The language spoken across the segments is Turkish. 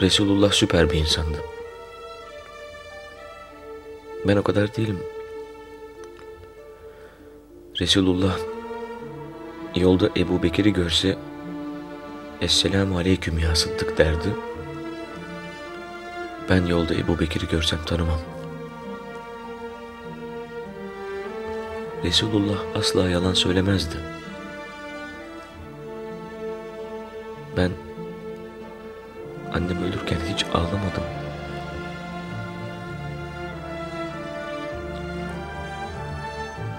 Resulullah süper bir insandı. Ben o kadar değilim. Resulullah yolda Ebu Bekir'i görse Esselamu Aleyküm ya Sıddık derdi. Ben yolda Ebu Bekir'i görsem tanımam. Resulullah asla yalan söylemezdi. Ben annem ölürken hiç ağlamadım.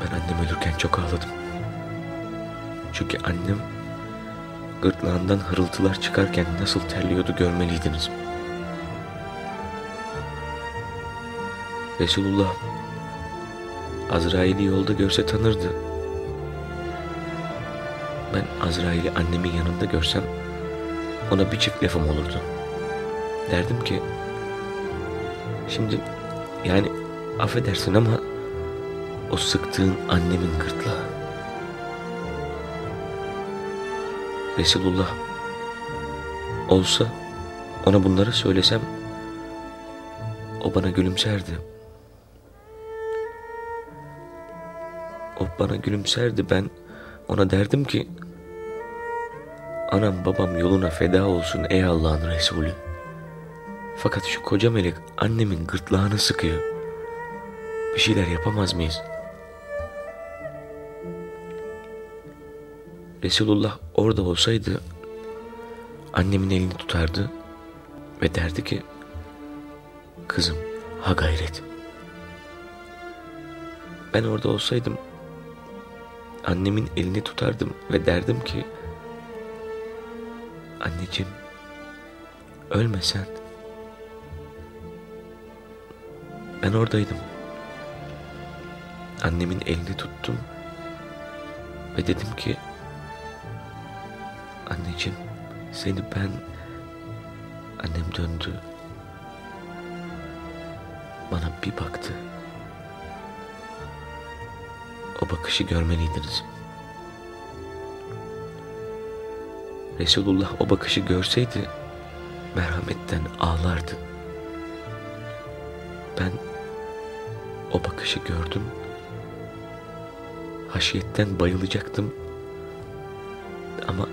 Ben annem ölürken çok ağladım. Çünkü annem gırtlağından hırıltılar çıkarken nasıl terliyordu görmeliydiniz. Resulullah Azrail'i yolda görse tanırdı. Ben Azrail'i annemin yanında görsem ona bir çift lafım olurdu. Derdim ki şimdi yani affedersin ama o sıktığın annemin gırtlağı. Resulullah olsa ona bunları söylesem o bana gülümserdi. O bana gülümserdi ben ona derdim ki anam babam yoluna feda olsun ey Allah'ın Resulü. Fakat şu koca melek annemin gırtlağını sıkıyor. Bir şeyler yapamaz mıyız? Resulullah orada olsaydı annemin elini tutardı ve derdi ki kızım ha gayret. Ben orada olsaydım annemin elini tutardım ve derdim ki anneciğim ölmesen ben oradaydım. Annemin elini tuttum ve dedim ki anneciğim seni ben annem döndü. Bana bir baktı. O bakışı görmeliydiniz. Resulullah o bakışı görseydi merhametten ağlardı ben o bakışı gördüm haşiyetten bayılacaktım ama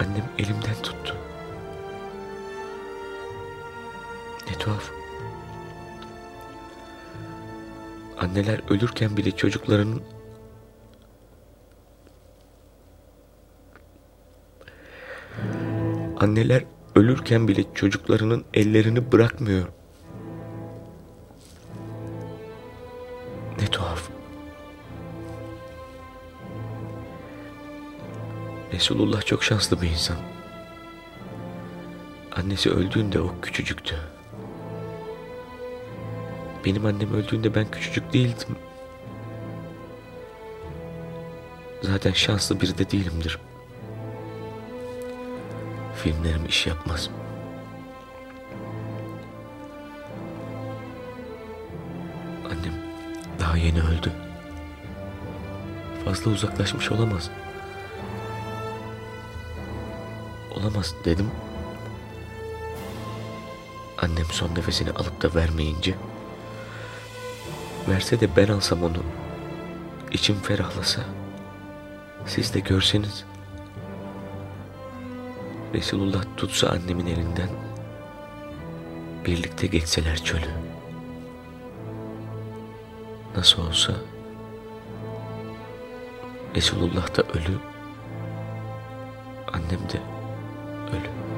Annem elimden tuttu. Ne tuhaf. Anneler ölürken bile çocuklarının Anneler ölürken bile çocuklarının ellerini bırakmıyor. Ne tuhaf. Resulullah çok şanslı bir insan. Annesi öldüğünde o küçücüktü. Benim annem öldüğünde ben küçücük değildim. Zaten şanslı biri de değilimdir. Filmlerim iş yapmaz. Yeni öldü. Fazla uzaklaşmış olamaz. Olamaz dedim. Annem son nefesini alıp da vermeyince verse de ben alsam onu içim ferahlasa siz de görseniz Resulullah tutsa annemin elinden birlikte geçseler çölü nasıl olsa Resulullah da ölü annem de ölü.